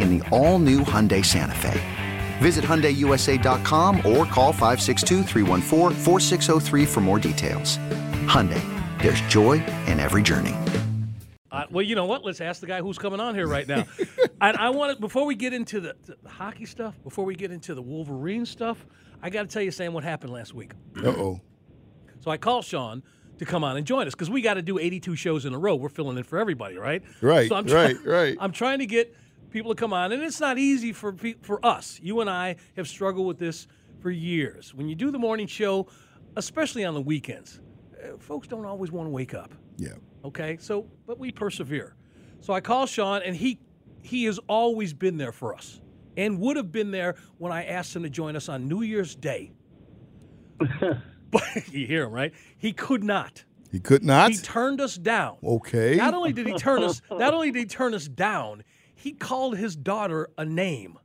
in the all new Hyundai Santa Fe. Visit HyundaiUSA.com or call 562 for more details. Hyundai, there's joy in every journey. Uh, well, you know what? Let's ask the guy who's coming on here right now. and I want to, before we get into the, the, hockey stuff, before we get into the Wolverine stuff, I got to tell you, Sam, what happened last week. Uh oh. So I called Sean to come on and join us because we got to do 82 shows in a row. We're filling in for everybody, right? Right. So I'm try- right. Right. I'm trying to get people to come on, and it's not easy for for us. You and I have struggled with this for years. When you do the morning show, especially on the weekends, uh, folks don't always want to wake up. Yeah. Okay. So, but we persevere. So I call Sean, and he he has always been there for us, and would have been there when I asked him to join us on New Year's Day. but you hear him right? He could not. He could not. He turned us down. Okay. Not only did he turn us, not only did he turn us down, he called his daughter a name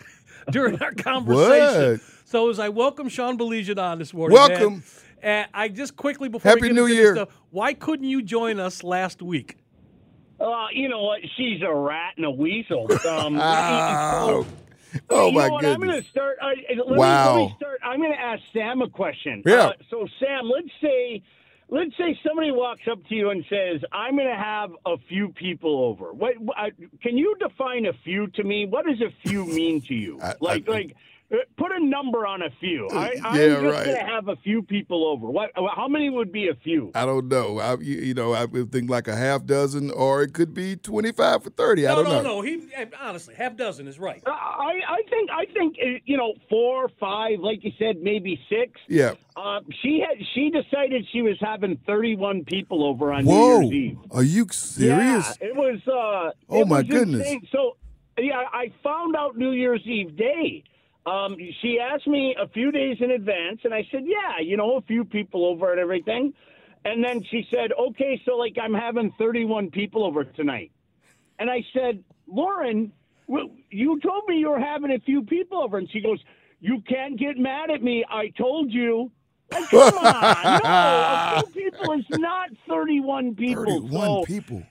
during our conversation. What? So as I welcome Sean Baligian on this morning, Welcome. man, and I just quickly before Happy we get New into this Year. stuff, why couldn't you join us last week? Uh, you know what? She's a rat and a weasel. Um, Oh, so- oh my know what? I'm going goodness. to start. I, let, Wow. me, let me start. I'm going to ask Sam a question. Yeah. Uh, so Sam, let's say, let's say somebody walks up to you and says, "I'm going to have a few people over." What? Can you define a few to me? What does a few mean to you? I- like, I- like. Uh, Put a number on a few. I, I'm Yeah, just right. going to have a few people over. What? How many would be a few? I don't know. I, you, you know, I would think like a half dozen, or it could be twenty-five or thirty. I don't no, know. no. He eh, honestly, half dozen is right. I, I think I think uh, you know four, five, like you said, maybe six. Yeah. Uh, she had she decided she was having 31 people over on Whoa. New Year's Eve. Are you serious? Yeah, it was. Uh, Oh, it my was goodness. insane. So yeah, I found out New Year's Eve day. Um, she asked me a few days in advance, and I said, "Yeah, you know, a few people over and everything." And then she said, "Okay, so like I'm having 31 people over tonight." And I said, "Lauren, well, you told me you were having a few people over." And she goes, "You can't get mad at me. I told you." Like, come on, no, a few people is not 31 people. Thirty-one So- people.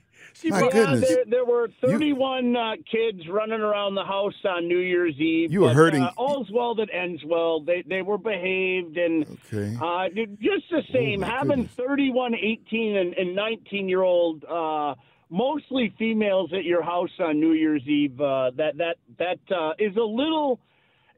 My yeah, goodness. there, there were 31 uh, kids running around the house on New Year's Eve. You were but, hurting- Uh, all's well that ends well. They they were behaved and Okay. uh, just the same. my Having goodness. 31, 18, and, and 19 year old, uh, mostly females at your house on New Year's Eve. Uh, that that that uh, is a little.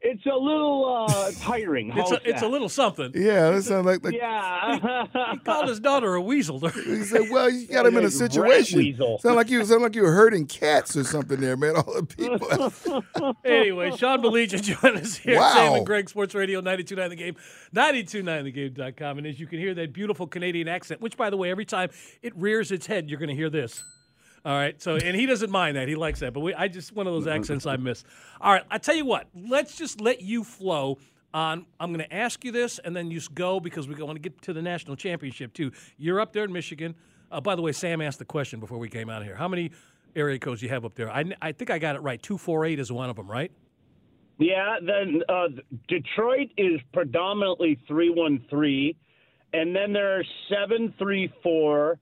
It's a little uh, tiring. It's How's a, it's a little something. Yeah, that sounds like. like Yeah. He called his daughter a weasel. He said, "Well, you got him in a situation. weasel. Sound like you sound like you were herding cats or something there, man. All the people. anyway, Sean Baligian joined us here. Wow. Sam and Greg, Sports Radio 929 The Game, 929thegame.com. And as you can hear that beautiful Canadian accent, which, by the way, every time it rears its head, you're going to hear this. All right. So, and he doesn't mind that. He likes that. But we, I just, one of those accents I miss. All right. I tell you what, let's just let you flow on. I'm going to ask you this and then you go because we want to get to the national championship, too. You're up there in Michigan. Uh, by the way, Sam asked the question before we came out here. How many area codes you have up there? I, I think I got it right. 248 is one of them, right? Yeah, then uh, Detroit is predominantly three one three, and then there are seven three four,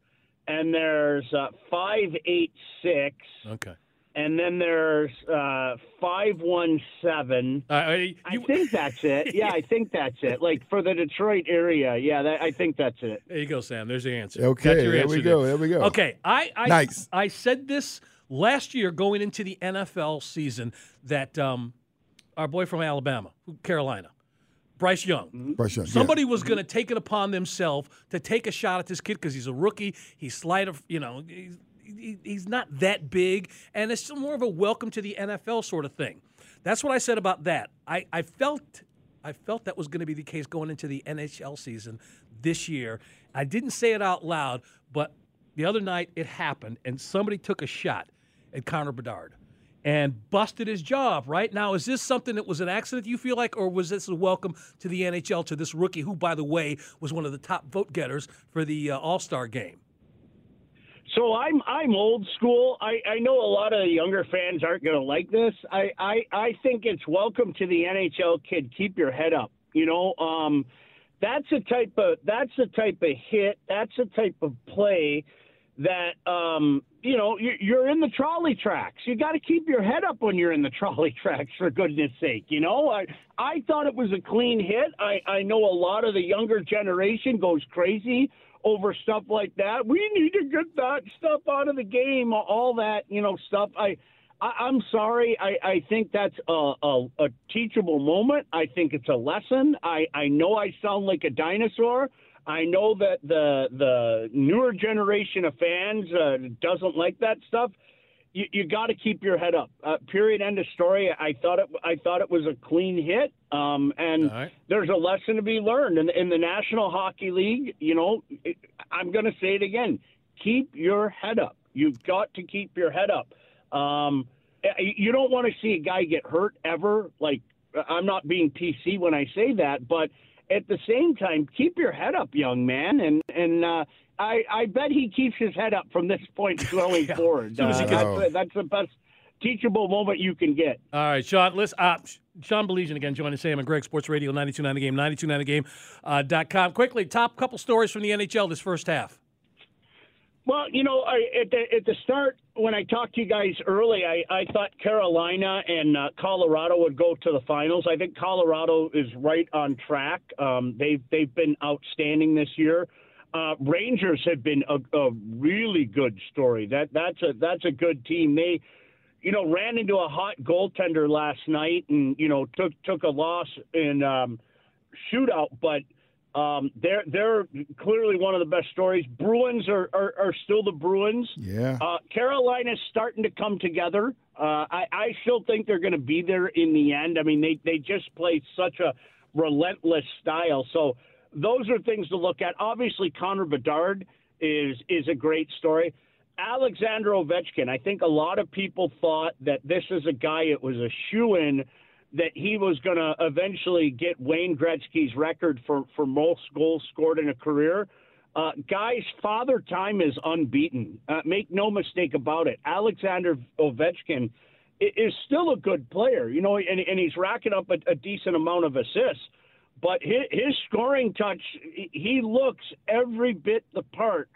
and there's uh, five eight six, Okay. and then there's uh, five one seven. Uh, I think that's it. Yeah, I think that's it. Like for the Detroit area, yeah, that, I think that's it. there you go, Sam. There's the answer. Okay, Got your there answer we go, there we go. Okay, I, I Nice. I said this last year going into the NFL season that um, our boy from Alabama, Carolina, Bryce Young, mm-hmm. Bryce Young, yeah. Somebody was going to take it upon themselves to take a shot at this kid because he's a rookie. He's slight of, you know, he's, he- he's not that big, and it's more of a welcome to the NFL sort of thing. That's what I said about that. I, I felt. I felt that was going to be the case going into the NHL season this year. I didn't say it out loud, but the other night it happened, and somebody took a shot at Connor Bedard and busted his job. Right now, is this something that was an accident? You feel like, or was this a welcome to the NHL to this rookie, who, by the way, was one of the top vote getters for the uh, All Star game? So I'm I'm old school. I, I know a lot of younger fans aren't going to like this. I, I I think it's welcome to the NHL kid. Keep your head up. You know, um, that's a type of that's the type of hit. That's the type of play that um, you know you're, in the trolley tracks. You got to keep your head up when you're in the trolley tracks. For goodness sake, you know. I I thought it was a clean hit. I I know a lot of the younger generation goes crazy over stuff like that. We need to get that stuff out of the game. All that you know stuff. I. I, I'm sorry. I, I think that's a, a, a teachable moment. I think it's a lesson. I, I know I sound like a dinosaur. I know that the the newer generation of fans uh, doesn't like that stuff. You, you got to keep your head up. Uh, period. End of story. I thought it. I thought it was a clean hit. Um, and right. there's a lesson to be learned in, in the National Hockey League. You know, it, I'm going to say it again. Keep your head up. You've got to keep your head up. Um, you don't want to see a guy get hurt ever. Like I'm not being PC when I say that, but at the same time, keep your head up, young man, and and uh, I I bet he keeps his head up from this point going forward. as he Uh, that's, that's the best teachable moment you can get. All right, Sean. Listen, uh, Sean Baligian again joining Sam and Greg Sports Radio 92.9 The Game, 92.9 The Game uh, dot com. Quickly, top couple stories from the NHL this first half. Well, you know, I, at the at the start when I talked to you guys early, I, I thought Carolina and uh, Colorado would go to the finals. I think Colorado is right on track. Um, they've they've been outstanding this year. Uh, Rangers have been a, a really good story. That that's a that's a good team. They, you know, ran into a hot goaltender last night, and you know took took a loss in um, shootout, but um, they're they're clearly one of the best stories. Bruins are, are, are still the Bruins. Yeah. Uh, Carolina's starting to come together. Uh, I, I still think they're going to be there in the end. I mean, they, they just play such a relentless style. So those are things to look at. Obviously, Connor Bedard is is a great story. Alexander Ovechkin. I think a lot of people thought that this is a guy. It was a shoe in that he was going to eventually get Wayne Gretzky's record for for most goals scored in a career. Uh, guys, father time is unbeaten. Uh, make no mistake about it. Alexander Ovechkin is still a good player, you know, and, and he's racking up a, a decent amount of assists. But his, his scoring touch, he- he looks every bit the part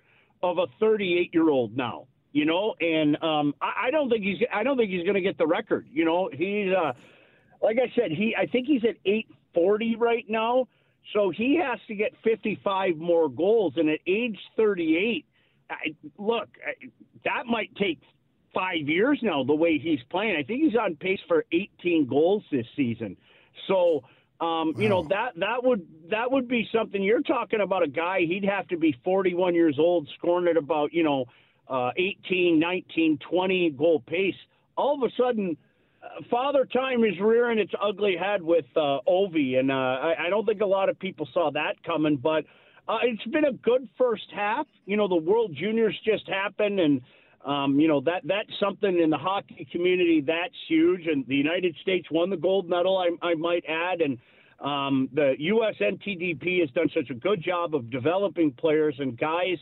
of a 38 year old now. You know, and um, I, I don't think he's I don't think he's going to get the record. You know, he's uh, like I said, he I think he's at 840 right now. So he has to get 55 more goals, and at age 38, I, look, I, that might take five years now. The way he's playing, I think he's on pace for 18 goals this season. So, um, you know that that would that would be something. You're talking about a guy. He'd have to be 41 years old, scoring at about you know uh, 18, 19, 20 goal pace. All of a sudden Father Time is rearing its ugly head with uh, Ovi, and uh, I, I don't think a lot of people saw that coming. But uh, it's been a good first half. You know, the World Juniors just happened, and um, you know that that's something in the hockey community that's huge. And the United States won the gold medal, I, I might add, and um, the U.S. NTDP has done such a good job of developing players and guys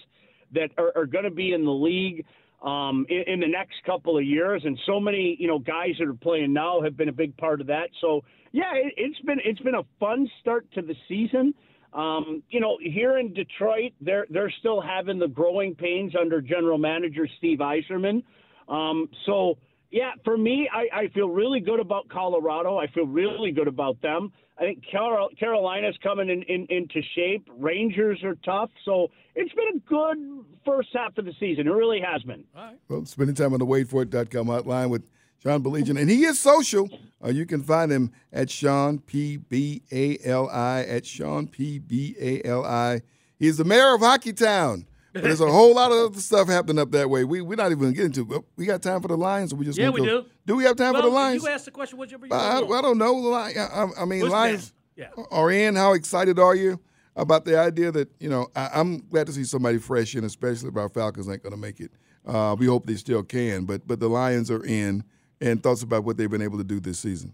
that are, are going to be in the league. Um, in, in the next couple of years. And so many, you know, guys that are playing now have been a big part of that. So yeah, it, it's been it's been a fun start to the season. Um, you know, here in Detroit, they're they're still having the growing pains under general manager Steve Yzerman. Um, so yeah, for me, I, I feel really good about Colorado. I feel really good about them. I think Carol, Carolina's coming in, in, into shape. Rangers are tough. So it's been a good first half of the season. It really has been. Well, spending time on the waitforit.com hotline with Sean Baligian. And he is social. Uh, you can find him at Sean, P B A L I, at Sean, P B A L I. He's the mayor of Hockeytown. But there's a whole lot of other stuff happening up that way. We, we're not even going to get into it. We got time for the Lions, or we just Yeah, we go- do. Do we have time well, for the Lions? You asked the question. I. I don't know. The Li- I, I mean, Lions. Yeah. are in. How excited are you about the idea that, you know, I, I'm glad to see somebody fresh in, especially if our Falcons ain't going to make it. Uh, we hope they still can. But, but the Lions are in, and thoughts about what they've been able to do this season.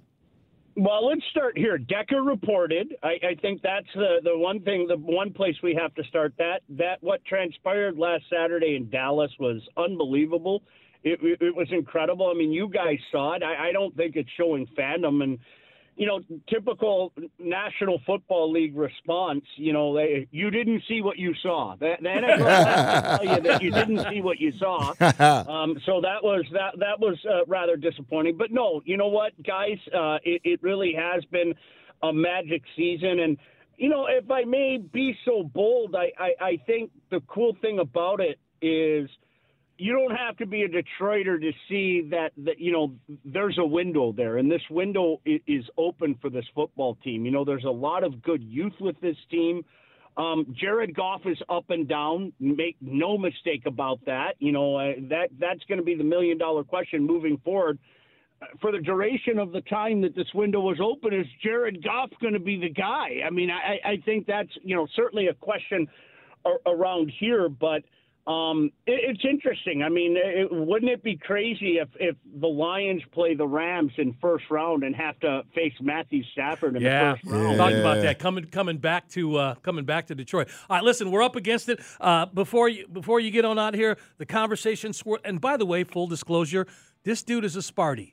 Well, let's start here. Decker reported. I, I think that's the, the one thing, the one place we have to start that. That what transpired last Saturday in Dallas was unbelievable. It, it, it was incredible. I mean, you guys saw it. I, I don't think it's showing fandom and you know, typical National Football League response. You know, they, you didn't see what you saw. The, the NFL has to tell you that you didn't see what you saw. Um, so that was that that was uh, rather disappointing. But no, you know what, guys, uh, it, it really has been a magic season. And you know, if I may be so bold, I, I, I think the cool thing about it is you don't have to be a Detroiter to see that that you know there's a window there, and this window is open for this football team. You know, there's a lot of good youth with this team. Um, Jared Goff is up and down. Make no mistake about that. You know uh, that that's going to be the million dollar question moving forward. For the duration of the time that this window was open, is Jared Goff going to be the guy? I mean, I, I think that's you know certainly a question around here, but um, it, it's interesting. I mean, it, wouldn't it be crazy if, if the Lions play the Rams in first round and have to face Matthew Stafford in Yeah, the first round? Yeah. talking about that coming coming back to uh, coming back to Detroit. All right, listen, we're up against it. Uh, before you before you get on out here, the conversation swir- And by the way, full disclosure, this dude is a Sparty.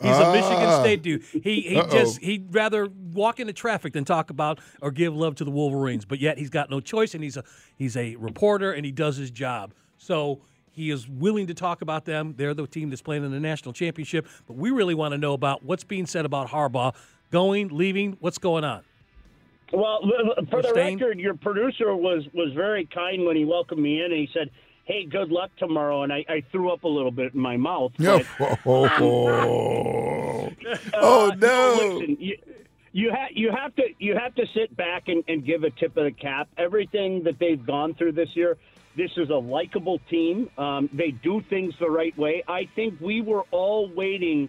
He's a Michigan Ah. State dude. He he Uh-oh. just he'd rather walk into traffic than talk about or give love to the Wolverines. But yet he's got no choice, and he's a he's a reporter and he does his job. So he is willing to talk about them. They're the team that's playing in the national championship. But we really want to know about what's being said about Harbaugh going, leaving, what's going on. Well, for the Staying? record, your producer was was very kind when he welcomed me in, and he said, "Hey, good luck tomorrow." And I, I threw up a little bit in my mouth. No. but- oh, Uh, no. Listen, you, you have you have to you have to sit back and, and give a tip of the cap. Everything that they've gone through this year, this is a likable team. Um, they do things the right way. I think we were all waiting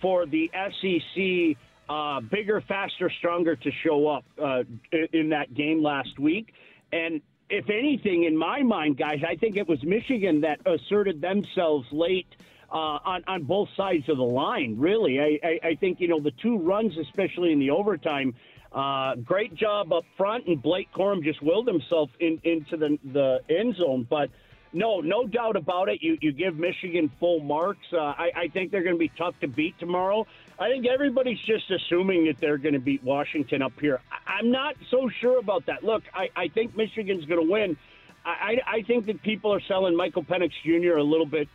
for the SEC uh, bigger, faster, stronger to show up uh, in that game last week, and. If anything, in my mind, guys, I think it was Michigan that asserted themselves late uh, on on both sides of the line. Really, I, I, I think you know the two runs, especially in the overtime. Uh, great job up front, and Blake Corum just willed himself in, into the the end zone. But no, no doubt about it. You you give Michigan full marks. Uh, I, I think they're going to be tough to beat tomorrow. I think everybody's just assuming that they're going to beat Washington up here. I, I'm not so sure about that. Look, I, I think Michigan's going to win. I, I I think that people are selling Michael Penix Jr. a little bit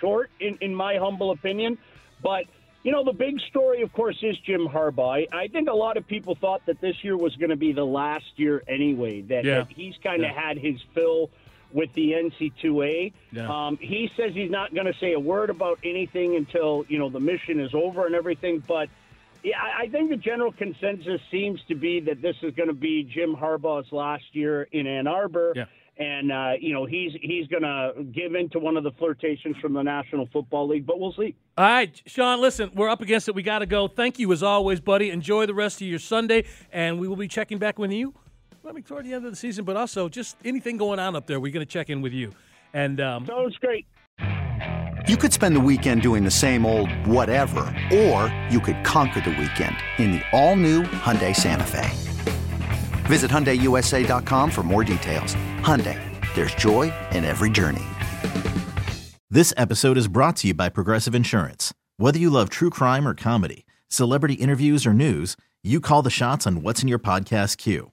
short, in, in my humble opinion. But, you know, the big story, of course, is Jim Harbaugh. I, I think a lot of people thought that this year was going to be the last year anyway, that, Yeah. that he's kind of Yeah. had his fill with the NC2A. Yeah. Um, he says he's not going to say a word about anything until, you know, the mission is over and everything. But, yeah, I I think the general consensus seems to be that this is going to be Jim Harbaugh's last year in Ann Arbor Yeah. and uh, you know he's he's going to give in to one of the flirtations from the National Football League, but we'll see. All right, Sean, listen, we're up against it. We got to go. Thank you as always, buddy. Enjoy the rest of your Sunday, and we will be checking back with you. I mean, toward the end of the season, but also just anything going on up there, we're going to check in with you. And um, Sounds great. You could spend the weekend doing the same old whatever, or you could conquer the weekend in the all-new Hyundai Santa Fe. Visit HyundaiUSA.com for more details. Hyundai, there's joy in every journey. This episode is brought to you by Progressive Insurance. Whether you love true crime or comedy, celebrity interviews or news, you call the shots on what's in your podcast queue.